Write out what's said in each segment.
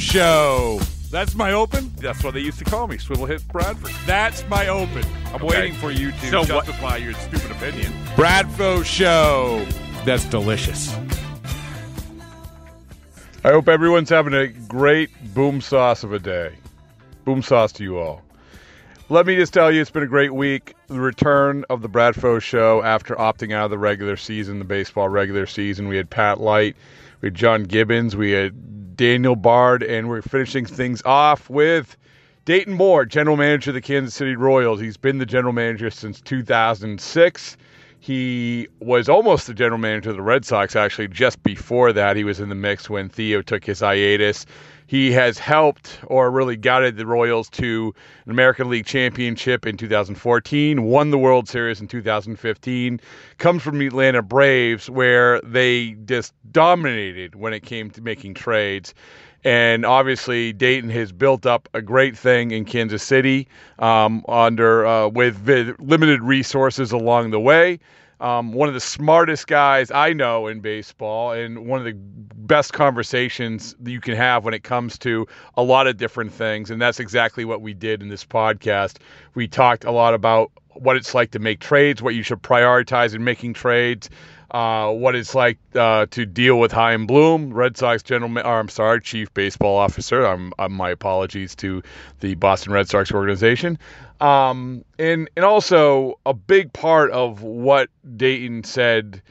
Show. That's my open. That's what they used to call me, Swivel Hits Bradford. That's my open. I'm Okay. waiting for you to So what- justify your stupid opinion. Bradfo Show. That's delicious. I hope everyone's having a great boom sauce of a day. Boom sauce to you all. Let me just tell you, it's been a great week. The return of the Bradfo Show after opting out of the regular season, the baseball regular season. We had Pat Light, we had John Gibbons, we had Daniel Bard, and we're finishing things off with Dayton Moore, general manager of the Kansas City Royals. He's been the general manager since 2006. He was almost the general manager of the Red Sox, actually, just before that. He was in the mix when Theo took his hiatus. He has helped or really guided the Royals to an American League championship in 2014, won the World Series in 2015, comes from the Atlanta Braves, where they just dominated when it came to making trades. And obviously, Dayton has built up a great thing in Kansas City um, under uh, with limited resources along the way. Um, one of the smartest guys I know in baseball, and one of the best conversations that you can have when it comes to a lot of different things. And that's exactly what we did in this podcast. We talked a lot about what it's like to make trades, what you should prioritize in making trades, uh, what it's like uh, to deal with Chaim Bloom, Red Sox general, or I'm sorry, chief baseball officer. I'm, I'm my apologies to the Boston Red Sox organization. Um, and and also a big part of what Dayton said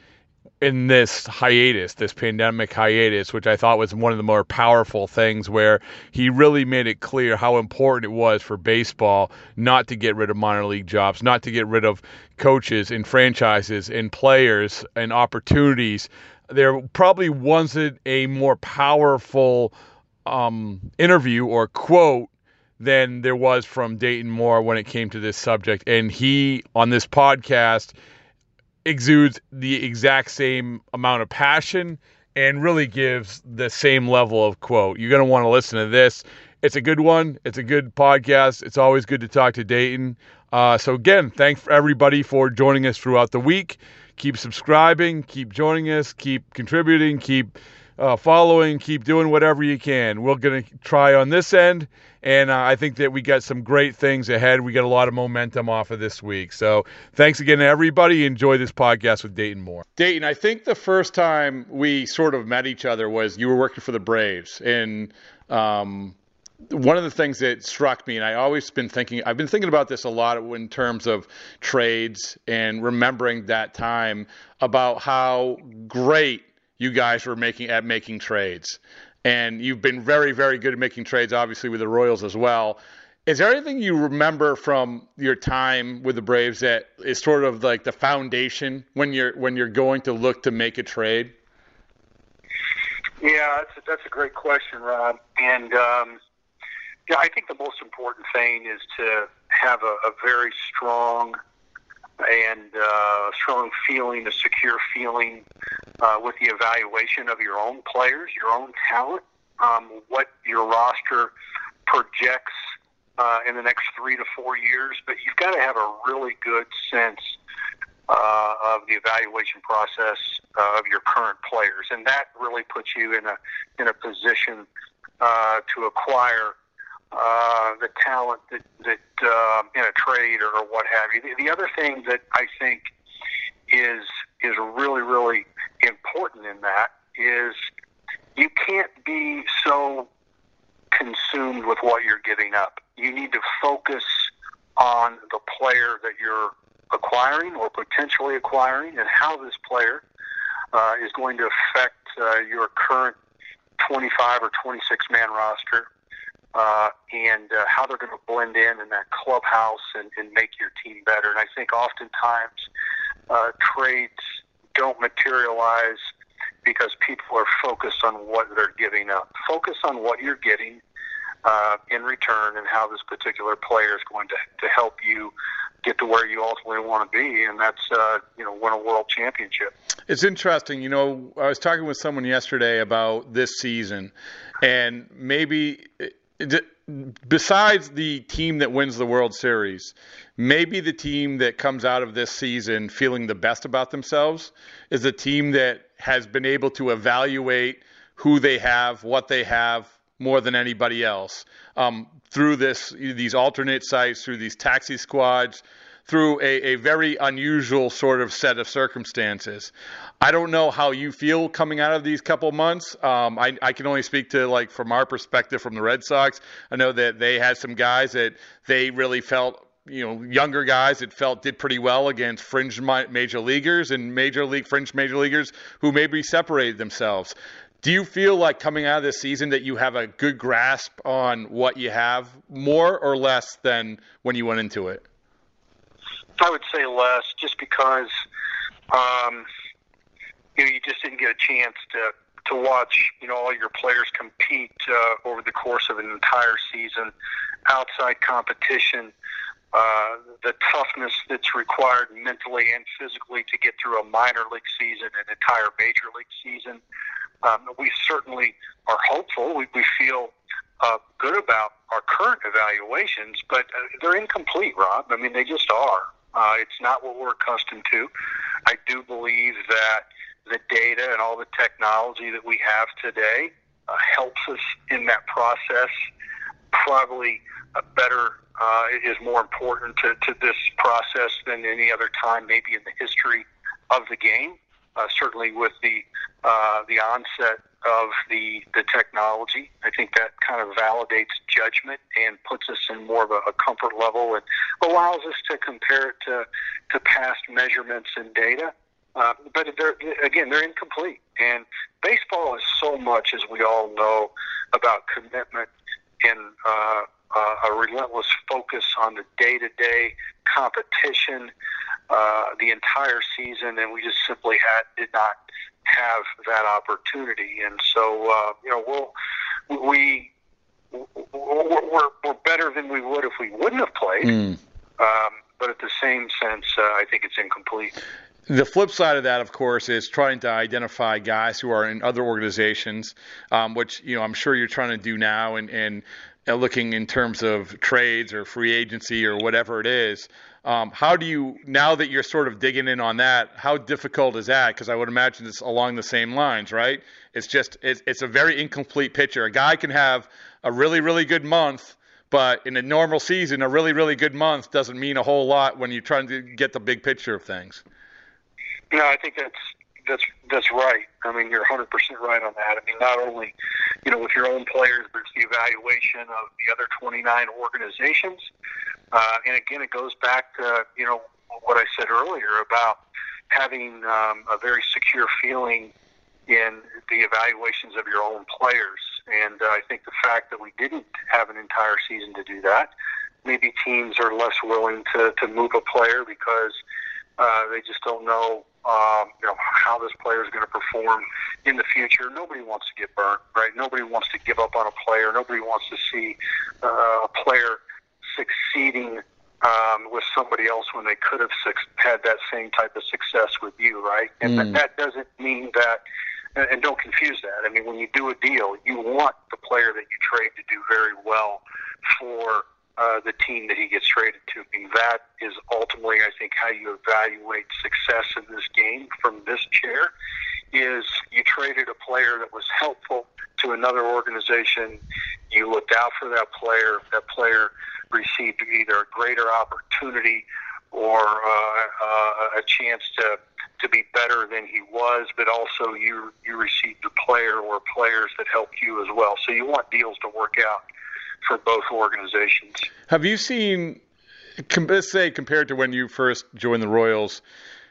in this hiatus, this pandemic hiatus, which I thought was one of the more powerful things, where he really made it clear how important it was for baseball not to get rid of minor league jobs, not to get rid of coaches and franchises and players and opportunities. There probably wasn't a more powerful um, interview or quote than there was from Dayton Moore when it came to this subject. And he, on this podcast, exudes the exact same amount of passion and really gives the same level of quote. You're going to want to listen to this. It's a good one. It's a good podcast. It's always good to talk to Dayton. Uh, so again, thanks for everybody for joining us throughout the week. Keep subscribing, keep joining us, keep contributing, keep uh, following, keep doing whatever you can. We're going to try on this end, and uh, I think that we got some great things ahead. We got a lot of momentum off of this week. So thanks again to everybody. Enjoy this podcast with Dayton Moore. Dayton, I think the first time we sort of met each other was you were working for the Braves, and um, one of the things that struck me, and I always been thinking, I've been thinking about this a lot in terms of trades and remembering that time about how great you guys were making at making trades. And you've been very, very good at making trades, obviously with the Royals as well. Is there anything you remember from your time with the Braves that is sort of like the foundation when you're when you're going to look to make a trade? Yeah, that's a, that's a great question, Rob. And um, yeah, I think the most important thing is to have a, a very strong and uh, strong feeling, a secure feeling uh, with the evaluation of your own players, your own talent, um, what your roster projects uh, in the next three to four years. But you've got to have a really good sense uh, of the evaluation process uh, of your current players, and that really puts you in a in a position uh, to acquire uh, the talent that that uh, in a trade or, what have you. The, the other thing that I think is is really really important in that is you can't be so consumed with what you're giving up. You need to focus on the player that you're acquiring or potentially acquiring and how this player uh, is going to affect uh, your current 25 or 26 man roster uh, and uh, how they're going to blend in in that clubhouse and, and make your team better. And I think oftentimes uh, trades don't materialize because people are focused on what they're giving up. Focus on what you're getting uh, in return and how this particular player is going to, to help you get to where you ultimately want to be, and that's uh, you know win a world championship. It's interesting. You know, I was talking with someone yesterday about this season, and maybe besides the team that wins the World Series, maybe the team that comes out of this season feeling the best about themselves is a team that has been able to evaluate who they have, what they have, more than anybody else. Um, through this these alternate sites, through these taxi squads, through a, a very unusual sort of set of circumstances. I don't know how you feel coming out of these couple months. Um, I, I can only speak to like from our perspective from the Red Sox. I know that they had some guys that they really felt you know younger guys that felt did pretty well against fringe major leaguers and major league fringe major leaguers who maybe separated themselves. Do you feel like coming out of this season that you have a good grasp on what you have, more or less than when you went into it? I would say less, just because um, you know you just didn't get a chance to to watch you know all your players compete uh, over the course of an entire season, outside competition, uh, the toughness that's required mentally and physically to get through a minor league season, an entire major league season. Um, we certainly are hopeful. We, we feel uh, good about our current evaluations, but uh, they're incomplete, Rob. I mean, they just are. Uh, it's not what we're accustomed to. I do believe that the data and all the technology that we have today uh, helps us in that process. Probably a better uh, is more important to, to this process than any other time, maybe in the history of the game. Uh, certainly, with the uh, the onset of the the technology, I think that kind of validates judgment and puts us in more of a, a comfort level and allows us to compare it to to past measurements and data. Uh, but they're, again, they're incomplete. And baseball is so much, as we all know, about commitment and uh, uh, a relentless focus on the day-to-day competition uh, the entire season, and we just simply had did not have that opportunity. And so, uh, you know, we'll we we're, we're better than we would if we wouldn't have played. Mm. Um, but at the same sense, uh, I think it's incomplete. The flip side of that, of course, is trying to identify guys who are in other organizations, um, which you know I'm sure you're trying to do now, and, and uh, looking in terms of trades or free agency or whatever it is. Um, how do you now that you're sort of digging in on that? How difficult is that? Because I would imagine it's along the same lines, right? It's just it's, it's a very incomplete picture. A guy can have a really really good month, but in a normal season, a really really good month doesn't mean a whole lot when you're trying to get the big picture of things. No, I think that's that's that's right. I mean, you're 100% right on that. I mean, not only, you know, with your own players, but it's the evaluation of the other 29 organizations. Uh, and again, it goes back to, you know, what I said earlier about having um, a very secure feeling in the evaluations of your own players. And uh, I think the fact that we didn't have an entire season to do that, maybe teams are less willing to, to move a player because uh, they just don't know um, you know how this player is going to perform in the future. Nobody wants to get burnt, right? Nobody wants to give up on a player. Nobody wants to see uh, a player succeeding um, with somebody else when they could have su- had that same type of success with you, right? And mm. that, that doesn't mean that. And, and don't confuse that. I mean, when you do a deal, you want the player that you trade to do very well for uh, the team that he gets traded to. I mean, that is ultimately, I think, how you evaluate success in this game from this chair. Is you traded a player that was helpful to another organization. You looked out for that player. That player received either a greater opportunity or uh, uh, a chance to to be better than he was, but also you you received a player or players that helped you as well. So you want deals to work out for both organizations. Have you seen, let's say, compared to when you first joined the Royals?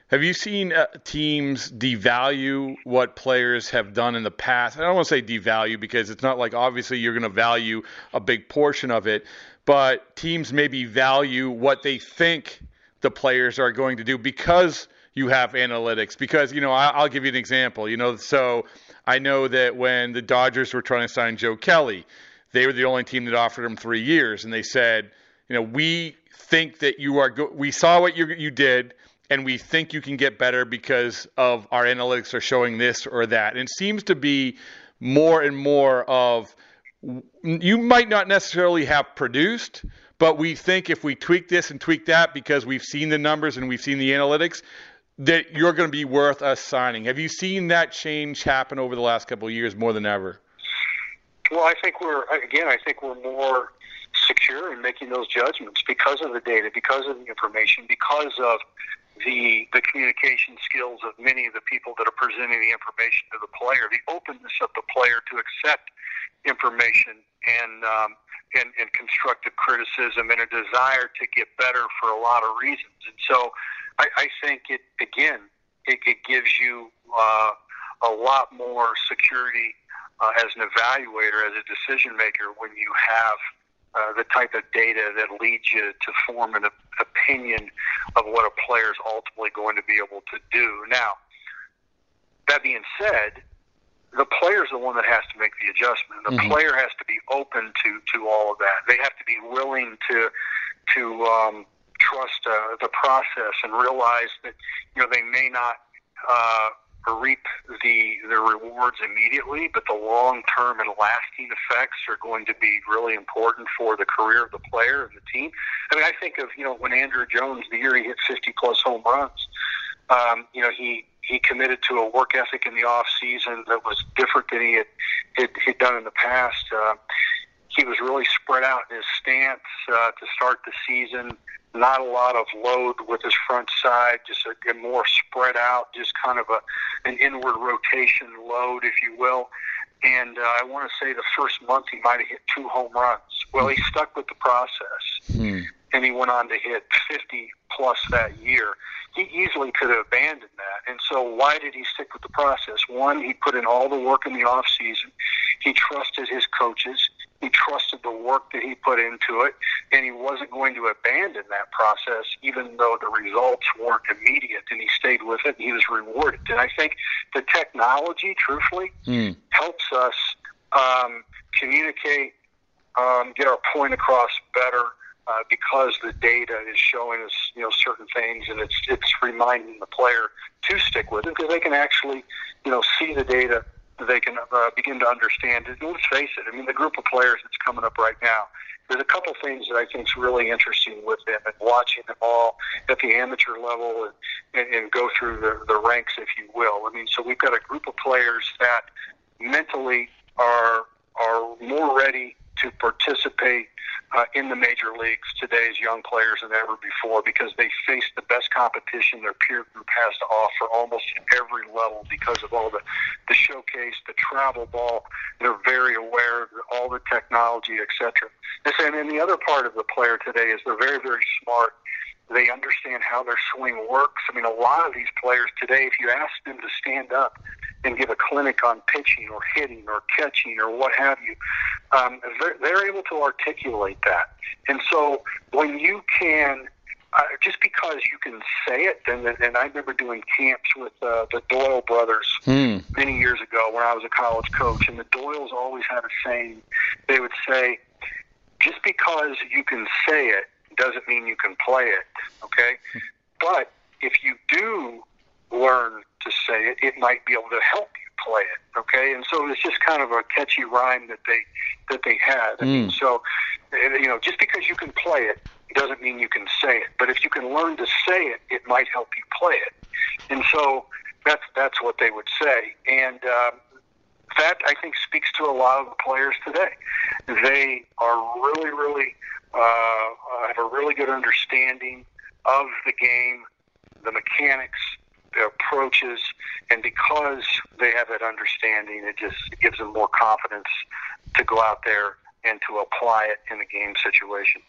Have you seen uh, teams devalue what players have done in the past? I don't want to say devalue because it's not like obviously you're going to value a big portion of it, but teams maybe value what they think the players are going to do because you have analytics. Because, you know, I'll give you an example. You know, so I know that when the Dodgers were trying to sign Joe Kelly, they were the only team that offered him three years, and they said, you know, we think that you are. Go- we saw what you you did, and we think you can get better because of our analytics are showing this or that. And it seems to be more and more of you might not necessarily have produced, but we think if we tweak this and tweak that because we've seen the numbers and we've seen the analytics, that you're going to be worth us signing. Have you seen that change happen over the last couple of years more than ever? Well, I think we're again. I think we're more secure in making those judgments because of the data, because of the information, because of the the communication skills of many of the people that are presenting the information to the player, the openness of the player to accept information and um, and, and constructive criticism and a desire to get better for a lot of reasons. And so, I, I think it again it, it gives you uh, a lot more security uh, as an evaluator, as a decision maker, when you have uh, the type of data that leads you to form an opinion of what a player is ultimately going to be able to do. Now, that being said, the player is the one that has to make the adjustment. The mm-hmm. player has to be open to to all of that. They have to be willing to to um, trust uh, the process and realize that you know they may not uh, reap the the rewards immediately, but the long term and lasting effects are going to be really important for the career of the player and the team. I mean, I think of you know when Andruw Jones, the year he hit 50 plus home runs, um, you know he he committed to a work ethic in the off season that was different than he had had, had done in the past. Uh, he was really spread out in his stance uh, to start the season not a lot of load with his front side, just a, a more spread out, just kind of a an inward rotation load, if you will. And uh, I want to say the first month he might have hit two home runs. Well, he stuck with the process, hmm. and he went on to hit 50 plus that year. He easily could have abandoned that. And so, why did he stick with the process? One, he put in all the work in the off season. He trusted his coaches. He trusted the work that he put into it, and he wasn't going to abandon that process, even though the results weren't immediate. And he stayed with it, and he was rewarded. And I think the technology, truthfully, mm. helps us um, communicate, um, get our point across better. Uh, because the data is showing us, you know, certain things, and it's it's reminding the player to stick with it because they can actually, you know, see the data they can uh, begin to understand it. And let's face it, I mean, the group of players that's coming up right now, there's a couple things that I think is really interesting with them and watching them all at the amateur level and, and, and go through the, the ranks, if you will. I mean, so we've got a group of players that mentally are are more ready to participate uh, in the major leagues today as young players than ever before because they face the best competition their peer group has to offer almost every level because of all the, the showcase, the travel ball. They're very aware of all the technology, etc. And then the other part of the player today is they're very, very smart. They understand how their swing works. I mean, a lot of these players today, if you ask them to stand up and give a clinic on pitching or hitting or catching or what have you, um, they're, they're able to articulate that. And so when you can, uh, just because you can say it, and, and I remember doing camps with uh, the Doyle brothers hmm. many years ago when I was a college coach, and the Doyles always had a saying. They would say, just because you can say it doesn't mean you can play it, okay? But if you do learn to say it, it might be able to help you play it. Okay, and so it's just kind of a catchy rhyme that they that they had. I mean, mm. so you know, just because you can play it doesn't mean you can say it. But if you can learn to say it, it might help you play it. And so that's that's what they would say. And um, that I think speaks to a lot of the players today. They are really, really uh, have a really good understanding of the game, the mechanics, approaches, and because they have that understanding, it just gives them more confidence to go out there and to apply it in a game situation.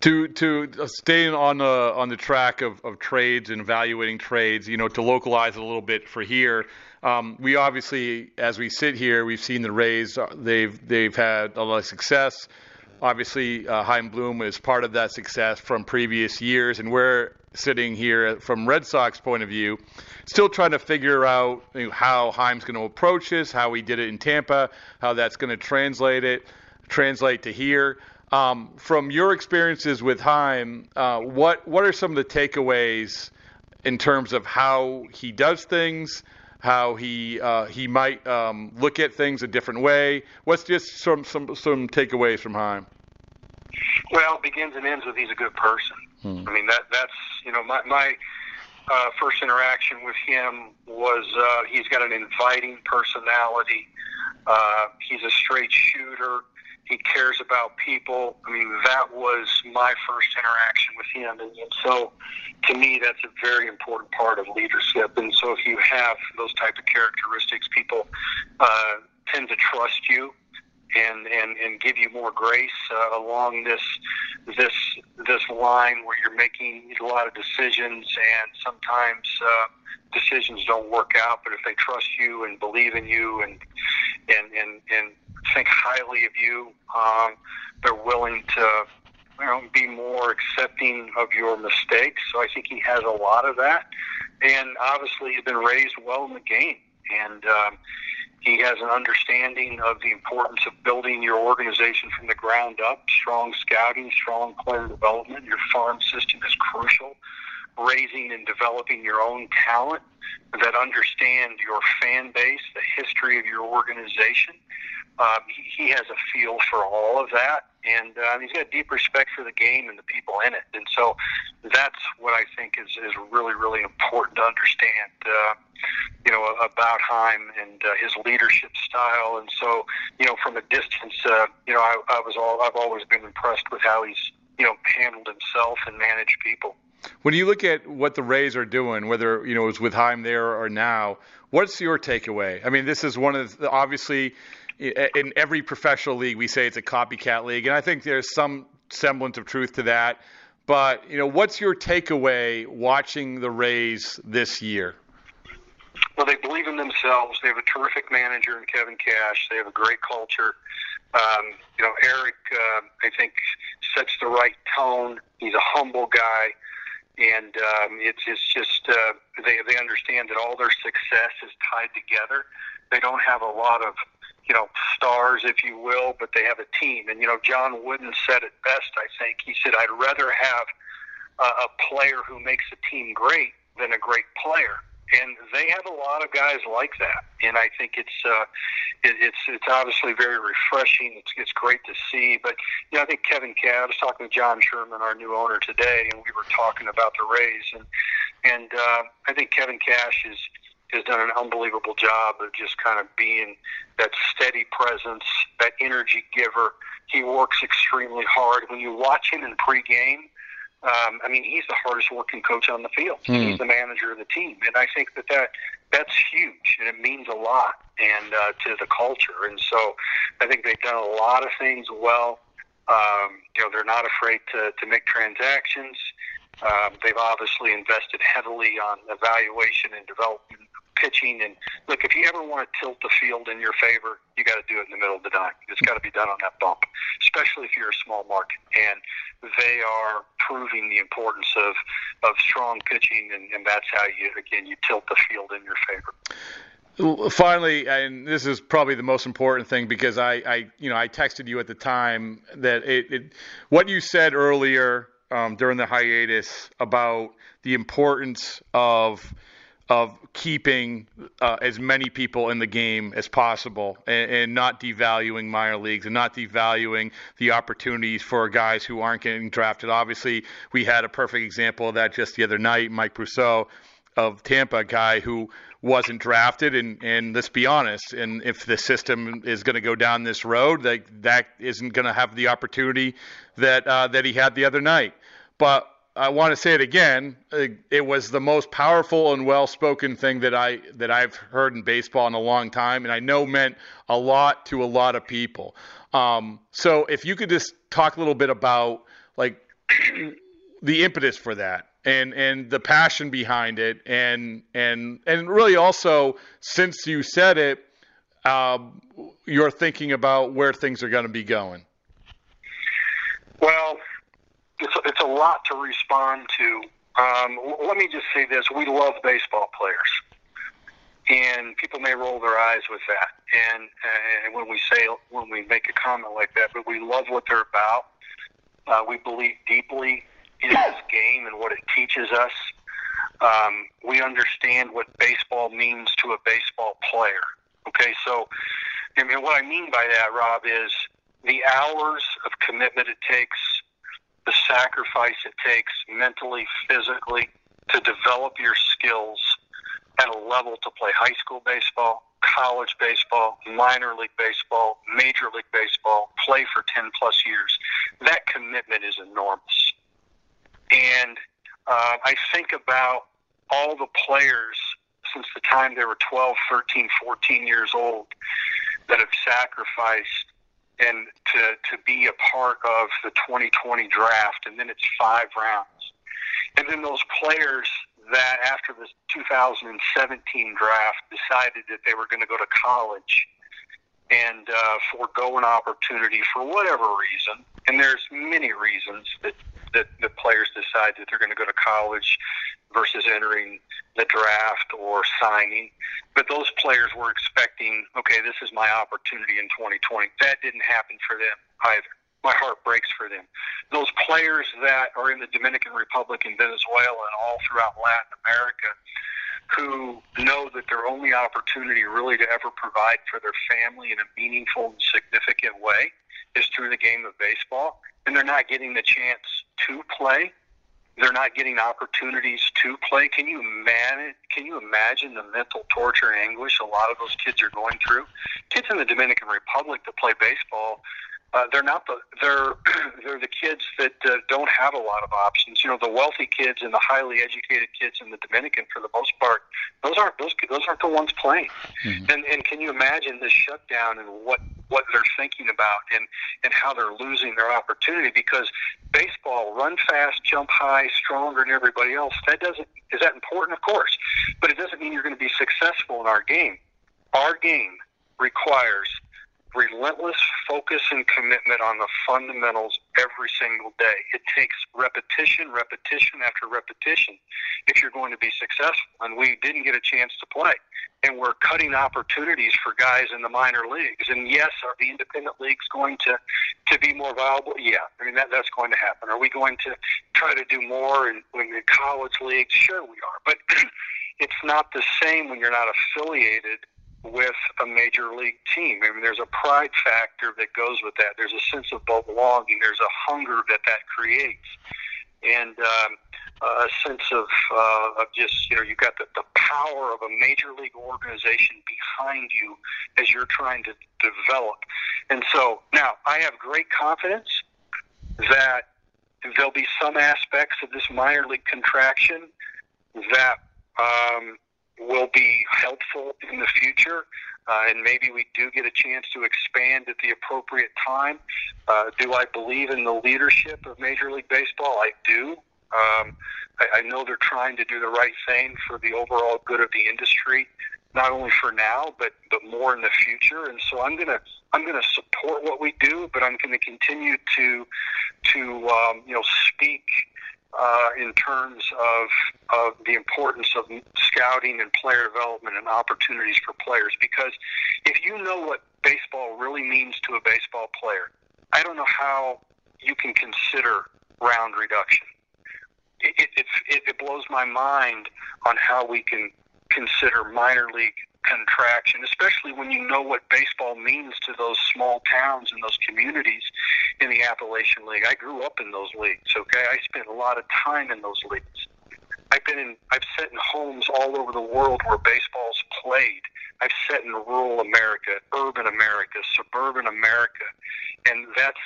To to uh, stay on the on the track of, of trades and evaluating trades, you know, to localize it a little bit for here. Um, we obviously, as we sit here, we've seen the Rays. Uh, they've they've had a lot of success. Obviously, uh, Chaim Bloom is part of that success from previous years, and we're sitting here from Red Sox point of view, still trying to figure out you know, how Chaim's going to approach this, how he did it in Tampa, how that's going to translate it, translate to here. Um, from your experiences with Chaim, uh, what what are some of the takeaways in terms of how he does things, how he uh, he might um, look at things a different way? What's just some some some takeaways from Chaim? Well, it begins and ends with he's a good person. Hmm. I mean that that's you know my my uh, first interaction with him was uh, he's got an inviting personality. Uh, he's a straight shooter. He cares about people. I mean, that was my first interaction with him. And, so, to me, that's a very important part of leadership. And so, if you have those type of characteristics, people uh, tend to trust you and and and give you more grace uh, along this this this line where you're making a lot of decisions and sometimes uh, decisions don't work out but if they trust you and believe in you and and and, and think highly of you um, they're willing to you know be more accepting of your mistakes. So I think he has a lot of that. And obviously he's been raised well in the game. And um, he has an understanding of the importance of building your organization from the ground up, strong scouting, strong player development. Your farm system is crucial. Raising and developing your own talent that understand your fan base, the history of your organization. Um, he, has a feel for all of that, and uh, he's got deep respect for the game and the people in it. And so that's what I think is, is really, really important to understand. Uh, you know, about Chaim and uh, his leadership style. And so, you know, from a distance, uh, you know, I, I was all I've always been impressed with how he's you know handled himself and managed people. When you look at what the Rays are doing, whether you know it's with Chaim there or now, what's your takeaway? I mean, this is one of the, obviously in every professional league we say it's a copycat league, and I think there's some semblance of truth to that. But you know, what's your takeaway watching the Rays this year? Well, they believe in themselves. They have a terrific manager in Kevin Cash. They have a great culture. Um, you know, Erik, uh, I think, sets the right tone. He's a humble guy, and um, it's it's just uh, they they understand that all their success is tied together. They don't have a lot of you know stars, if you will, but they have a team. And you know, John Wooden said it best. I think he said, "I'd rather have a, a player who makes a team great than a great player." And they have a lot of guys like that. And I think it's uh, it, it's it's obviously very refreshing. It's it's great to see. But you know, I think Kevin Cash. I was talking to John Sherman, our new owner, today, and we were talking about the Rays, and and uh, I think Kevin Cash is has done an unbelievable job of just kind of being that steady presence, that energy giver. He works extremely hard. When you watch him in pregame, um, I mean, he's the hardest working coach on the field. Mm. He's the manager of the team, and I think that that that's huge, and it means a lot and uh, to the culture. And so, I think they've done a lot of things well. Um, you know, they're not afraid to to make transactions. Um, they've obviously invested heavily on evaluation and development pitching. And look, if you ever want to tilt the field in your favor, you got to do it in the middle of the dime. It's got to be done on that bump, especially if you're a small market. And they are proving the importance of of strong pitching, and, and that's how you again you tilt the field in your favor. Finally, and this is probably the most important thing because I, I you know, I texted you at the time that it, it what you said earlier um, during the hiatus about the importance of of keeping uh, as many people in the game as possible and, and, not devaluing minor leagues and not devaluing the opportunities for guys who aren't getting drafted. Obviously, we had a perfect example of that just the other night, Mike Brosseau of Tampa, a guy who wasn't drafted and, and let's be honest, and if the system is going to go down this road, that that isn't going to have the opportunity that uh, that he had the other night. But I want to say it again. It was the most powerful and well-spoken thing that I that I've heard in baseball in a long time, and I know meant a lot to a lot of people. Um, so, if you could just talk a little bit about like the impetus for that, and and the passion behind it, and and and really also since you said it, um, you're thinking about where things are going to be going. Well, it's it's a lot to respond to. Um, let me just say this: we love baseball players, and people may roll their eyes with that. And, and when we say when we make a comment like that, but we love what they're about. Uh, we believe deeply in this game and what it teaches us. Um, we understand what baseball means to a baseball player. Okay, so I mean, what I mean by that, Rob, is the hours of commitment it takes the sacrifice it takes mentally, physically to develop your skills at a level to play high school baseball, college baseball, minor league baseball, major league baseball, play for 10 plus years. That commitment is enormous. And uh, I think about all the players since the time they were 12, 13, 14 years old that have sacrificed and to, to be a part of the 2020 draft, and then it's five rounds. And then those players that after the 2017 draft decided that they were going to go to college and uh, forego an opportunity for whatever reason. And there's many reasons that, that the players decide that they're going to go to college versus entering the draft or signing. But those players were expecting, okay, this is my opportunity in 2020. That didn't happen for them either. My heart breaks for them. Those players that are in the Dominican Republic and Venezuela and all throughout Latin America who know that their only opportunity really to ever provide for their family in a meaningful and significant way is through the game of baseball, and they're not getting the chance to play they're not getting opportunities to play. Can you manage? Can you imagine the mental torture and anguish a lot of those kids are going through? Kids in the Dominican Republic that play baseball uh, they're not the they're they're the kids that uh, don't have a lot of options. You know, the wealthy kids and the highly educated kids in the Dominican, for the most part, those aren't those those aren't the ones playing. Mm-hmm. And and can you imagine this shutdown and what what they're thinking about and and how they're losing their opportunity because baseball, run fast, jump high, stronger than everybody else. That doesn't is that important? Of course, but it doesn't mean you're going to be successful in our game. Our game requires relentless focus and commitment on the fundamentals every single day. It takes repetition, repetition after repetition if you're going to be successful. And we didn't get a chance to play. And we're cutting opportunities for guys in the minor leagues. And yes, are the independent leagues going to, to be more viable? Yeah. I mean, that, that's going to happen. Are we going to try to do more in, in the college leagues? Sure, we are. But it's not the same when you're not affiliated with a major league team. I mean, there's a pride factor that goes with that. There's a sense of belonging. There's a hunger that that creates, and um, a sense of uh, of just you know you've got the, the power of a major league organization behind you as you're trying to develop. And so now I have great confidence that there'll be some aspects of this minor league contraction that um, will be helpful in the future. Uh, and maybe we do get a chance to expand at the appropriate time. Uh, do I believe in the leadership of Major League Baseball? I do. Um, I, I know they're trying to do the right thing for the overall good of the industry, not only for now, but but more in the future. And so I'm gonna I'm gonna support what we do, but I'm gonna continue to to um, you know speak uh, in terms of, of the importance of scouting and player development and opportunities for players. Because if you know what baseball really means to a baseball player, I don't know how you can consider round reduction. It, it, it, it blows my mind on how we can consider minor league contraction, especially when you know what baseball means to those small towns and those communities in the Appalachian League. I grew up in those leagues, okay? I spent a lot of time in those leagues. I've been in I've sat in homes all over the world where baseball's played. I've sat in rural America, urban America, suburban America, and that's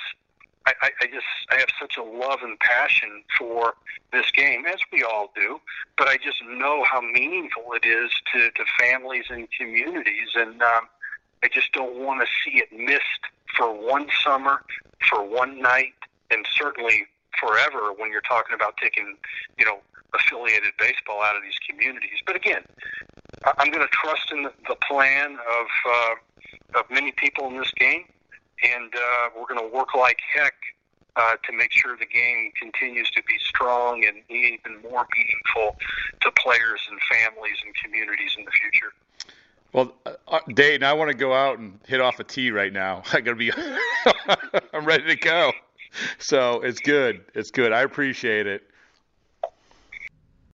I, I just I have such a love and passion for this game, as all do. But I just know how meaningful it is to, to families and communities, and um, I just don't want to see it missed for one summer, for one night, and certainly forever when you're talking about taking, you know, affiliated baseball out of these communities. But again, I'm going to trust in the, plan of uh, of many people in this game and uh, we're going to work like heck uh, to make sure the game continues to be strong and even more meaningful to players and families and communities in the future. Well, uh, uh I want to go out and hit off a tee right now. I got to be, I'm ready to go. So it's good. It's good. I appreciate it.